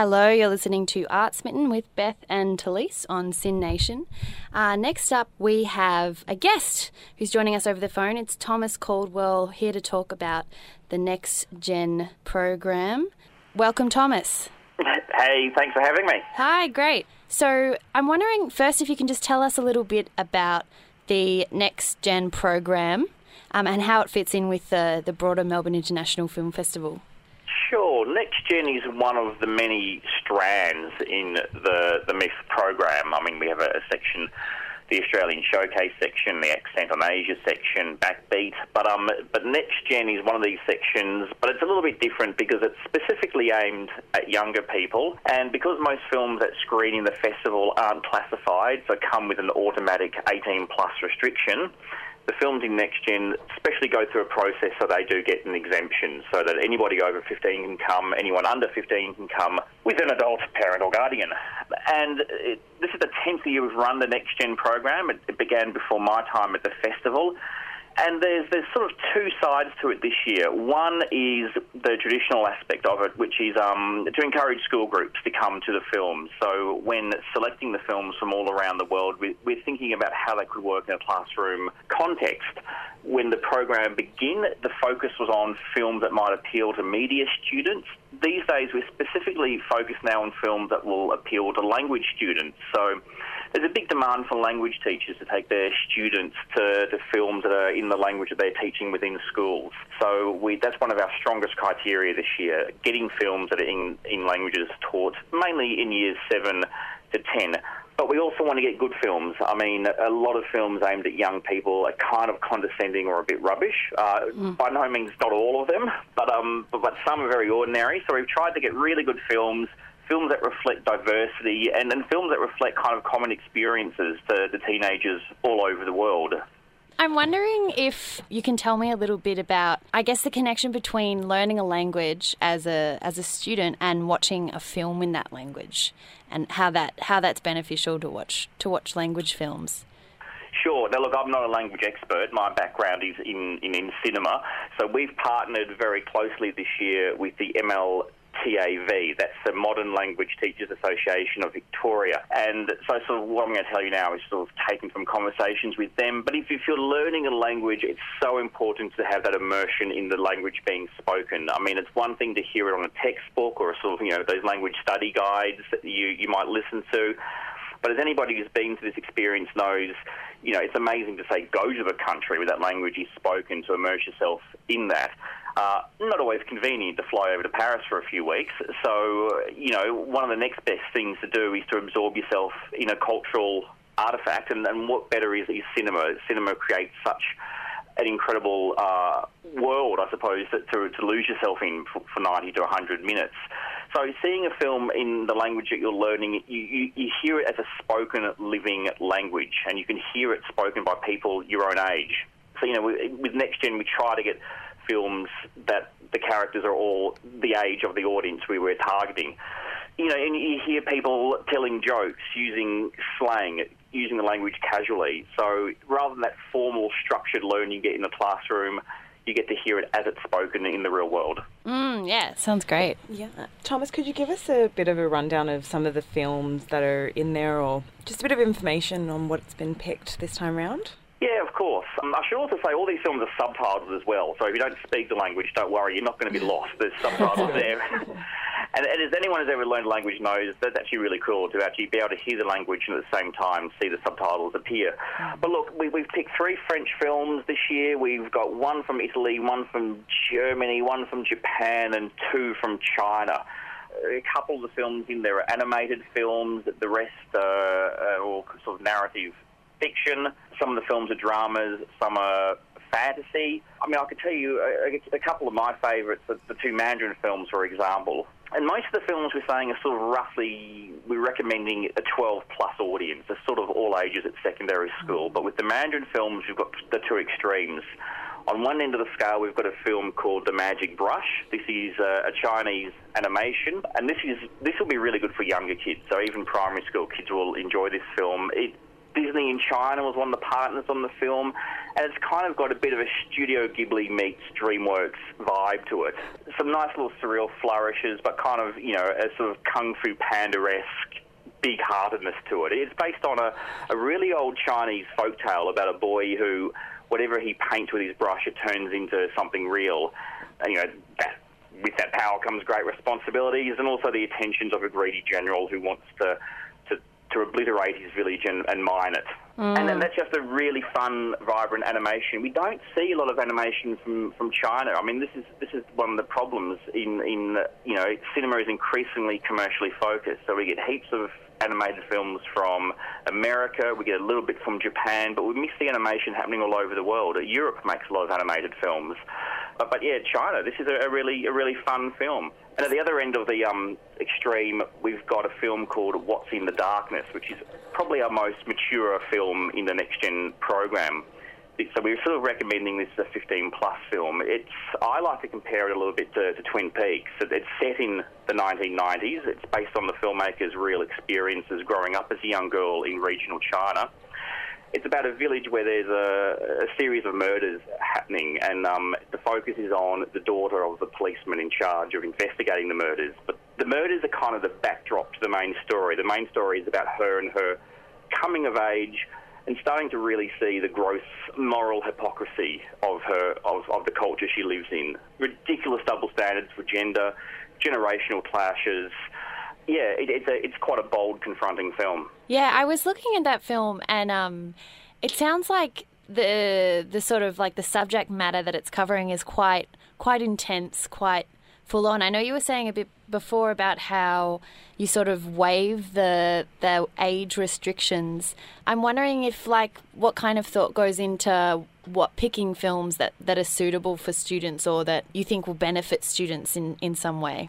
Hello, you're listening to Art Smitten with Beth and Talisse on SYN Nation. Uh, next up, we have a guest who's joining us over the phone. It's Thomas Caldwell here to talk about the Next Gen program. Welcome, Thomas. Hey, thanks for having me. Hi, great. So, I'm wondering first if you can just tell us a little bit about the Next Gen program um, and how it fits in with the, the broader Melbourne International Film Festival. Sure. Next Gen is one of the many strands in the the MIFF program. I mean, we have a, a section, the Australian Showcase section, the Accent on Asia section, Backbeat. But um, but Next is one of these sections, but it's a little bit different because it's specifically aimed at younger people, and because most films that screen in the festival aren't classified, so come with an automatic 18 plus restriction the films in Next Gen especially go through a process so they do get an exemption, so that anybody over 15 can come, anyone under 15 can come with an adult parent or guardian. And it, this is the 10th year we've run the Next Gen program. It, it began before my time at the festival. And there's there's sort of two sides to it this year. One is the traditional aspect of it, which is um, to encourage school groups to come to the films. So when selecting the films from all around the world, we, we're thinking about how they could work in a classroom context. When the program began, the focus was on films that might appeal to media students. These days, we're specifically focused now on films that will appeal to language students. So there's a big demand for language teachers to take their students to, to films that are in the language that they're teaching within schools. So we, that's one of our strongest criteria this year, getting films that are in, in languages taught mainly in years 7 to 10. But we also want to get good films. I mean, a lot of films aimed at young people are kind of condescending or a bit rubbish. Uh, mm. By no means not all of them, but, um, but, but some are very ordinary. So we've tried to get really good films films that reflect diversity and, and films that reflect kind of common experiences to the teenagers all over the world. I'm wondering if you can tell me a little bit about, I guess, the connection between learning a language as a as a student and watching a film in that language, and how that how that's beneficial to watch to watch language films. Sure. Now, look, I'm not a language expert. My background is in, in, in cinema. So we've partnered very closely this year with the ML TAV, that's the Modern Language Teachers Association of Victoria. And so, sort of what I'm going to tell you now is sort of taken from conversations with them. But if, if you're learning a language, it's so important to have that immersion in the language being spoken. I mean, it's one thing to hear it on a textbook or a sort of, you know, those language study guides that you, you might listen to. But as anybody who's been to this experience knows, you know, it's amazing to say go to the country where that language is spoken to immerse yourself in that. Uh, not always convenient to fly over to Paris for a few weeks. So, you know, one of the next best things to do is to absorb yourself in a cultural artifact, and, and what better is, is cinema? Cinema creates such an incredible uh, world, I suppose, to, to lose yourself in for, for 90 to 100 minutes. So, seeing a film in the language that you're learning, you, you, you, hear it as a spoken, living language, and you can hear it spoken by people your own age. So, you know, with Next Gen, we try to get films that the characters are all the age of the audience we were targeting. You know, and you hear people telling jokes using slang, using the language casually. So rather than that formal, structured learning you get in the classroom, you get to hear it as it's spoken in the real world. Mm, yeah, sounds great. Yeah. Thomas, could you give us a bit of a rundown of some of the films that are in there or just a bit of information on what's been picked this time round? Yeah, of course. Um, I should also say all these films are subtitled as well, so if you don't speak the language, don't worry, you're not going to be lost. There's subtitles there. and, and, as anyone who's ever learned a language knows, that's actually really cool to actually be able to hear the language and at the same time see the subtitles appear. Mm. But look, we, we've picked three French films this year. We've got one from Italy, one from Germany, one from Japan, and two from China a couple of the films in there are animated films. The rest are, all sort of narrative fiction. Some of the films are dramas, some are fantasy. I mean, I could tell you uh, a, a couple of my favourites, the, the two Mandarin films, for example. And most of the films we're saying are sort of roughly, we're recommending a 12 plus audience. They're sort of all ages at secondary school. But with the Mandarin films, we've got the two extremes. On one end of the scale, we've got a film called The Magic Brush. This is a, a Chinese animation, and this is this will be really good for younger kids. So even primary school kids will enjoy this film. It Disney in China was one of the partners on the film, and it's kind of got a bit of a Studio Ghibli meets DreamWorks vibe to it. Some nice little surreal flourishes, but kind of, you know, a sort of Kung Fu Panda-esque big heartedness to it. It's based on a, a really old Chinese folk tale about a boy who, whatever he paints with his brush, it turns into something real. And, you know, that, with that power comes great responsibilities and also the attentions of a greedy general who wants to to obliterate his village and, and mine it. Mm. And, then that's just a really fun, vibrant animation. We don't see a lot of animation from, from China. I mean, this is this is one of the problems in in you know cinema is increasingly commercially focused. So we get heaps of animated films from America. We get a little bit from Japan, but we miss the animation happening all over the world. Europe makes a lot of animated films, but, but yeah, China. This is a, a really a really fun film. And at the other end of the um, extreme, we've got a film called What's in the Darkness, which is probably our most mature film in the next gen program. So we're sort of recommending this as a 15 plus film. It's I like to compare it a little bit to, to Twin Peaks. It's set in the 1990s. It's based on the filmmaker's real experiences growing up as a young girl in regional China it's about a village where there's a, a series of murders happening, and um, the focus is on the daughter of the policeman in charge of investigating the murders. But the murders are kind of the backdrop to the main story. The main story is about her and her coming of age and starting to really see the gross moral hypocrisy of her of, of the culture she lives in. Ridiculous double standards for gender, generational clashes yeah, it, it's a it's quite a bold, confronting film. Yeah, I was looking at that film, and um, it sounds like the the sort of like the subject matter that it's covering is quite quite intense, quite full on. I know you were saying a bit before about how you sort of waive the the age restrictions. I'm wondering if like what kind of thought goes into what picking films that, that are suitable for students or that you think will benefit students in, in some way.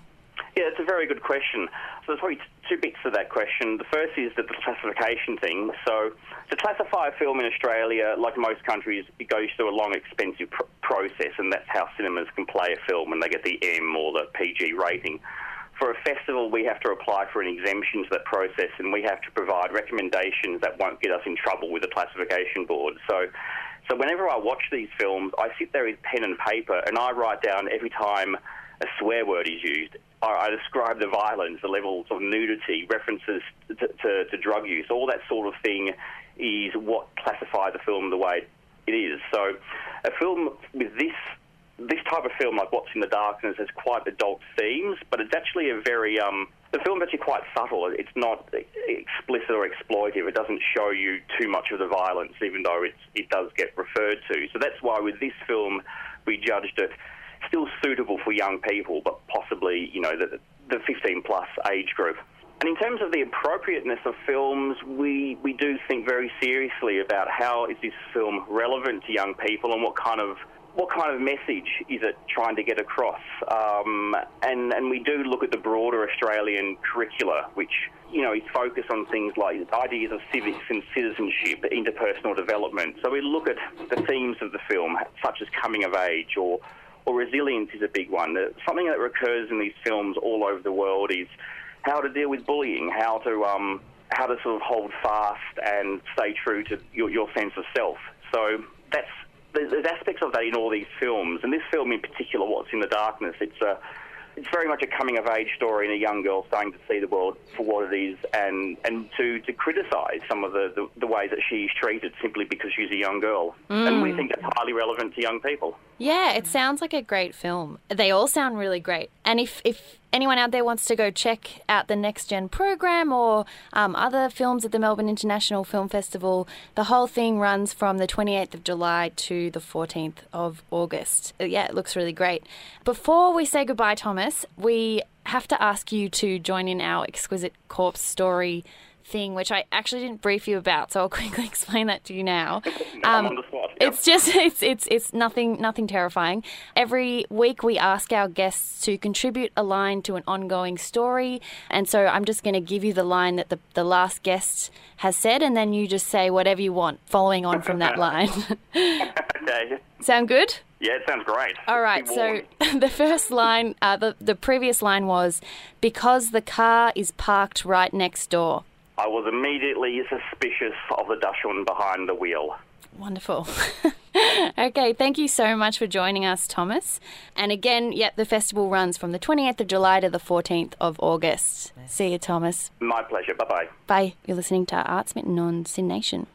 Yeah, it's a very good question. So there's probably two bits to that question. The first is the classification thing. So to classify a film in Australia, like most countries, it goes through a long, expensive pr- process, and that's how cinemas can play a film when they get the M or the PG rating. For a festival, we have to apply for an exemption to that process, and we have to provide recommendations that won't get us in trouble with the classification board. So so whenever I watch these films, I sit there with pen and paper and I write down every time a swear word is used. I describe the violence, the levels of nudity, references to, to, to, drug use, all that sort of thing is what classifies the film the way it is. So, a film with this this type of film, like What's in the Darkness, has quite adult themes, but it's actually a very um, the film's actually quite subtle. It's not explicit or exploitive. It doesn't show you too much of the violence, even though it does get referred to. So that's why with this film, we judged it still suitable for young people, but possibly, you know, the, the 15 plus age group. And in terms of the appropriateness of films, we, we do think very seriously about how is this film relevant to young people and what kind of what kind of message is it trying to get across? Um, and and we do look at the broader Australian curricula, which you know is focused on things like ideas of civics and citizenship, interpersonal development. So we look at the themes of the film, such as coming of age or or resilience is a big one. Something that recurs in these films all over the world is how to deal with bullying, how to um, how to sort of hold fast and stay true to your, your sense of self. So that's there's aspects of that in all these films, and this film in particular, What's in the Darkness, it's a it's very much a coming of age story and a young girl starting to see the world for what it is and, and to, to criticise some of the, the, the, ways that she's treated simply because she's a young girl. Mm. And we mm. think that's highly relevant to young people. Yeah, it sounds like a great film. They all sound really great. And if, if anyone out there wants to go check out the Next Gen program or um, other films at the Melbourne International Film Festival, the whole thing runs from the 28th of July to the 14th of August. Uh, yeah, it looks really great. Before we say goodbye, Thomas, we have to ask you to join in our exquisite corpse story thing, which I actually didn't brief you about, so I'll quickly explain that to you now. Um, It's just it's it's it's nothing nothing terrifying. Every week we ask our guests to contribute a line to an ongoing story, and so I'm just going to give you the line that the the last guest has said, and then you just say whatever you want, following on from that line. okay. Sound good? Yeah, it sounds great. All right, so the first line, uh, the, the previous line was because the car is parked right next door. I was immediately suspicious of the Dachshund behind the wheel. Wonderful. okay, thank you so much for joining us, Thomas. And again, yep, the festival runs from the 28th of July to the 14th of August. See you, Thomas. My pleasure. Bye bye. Bye. You're listening to Art Smitten on SYN Nation.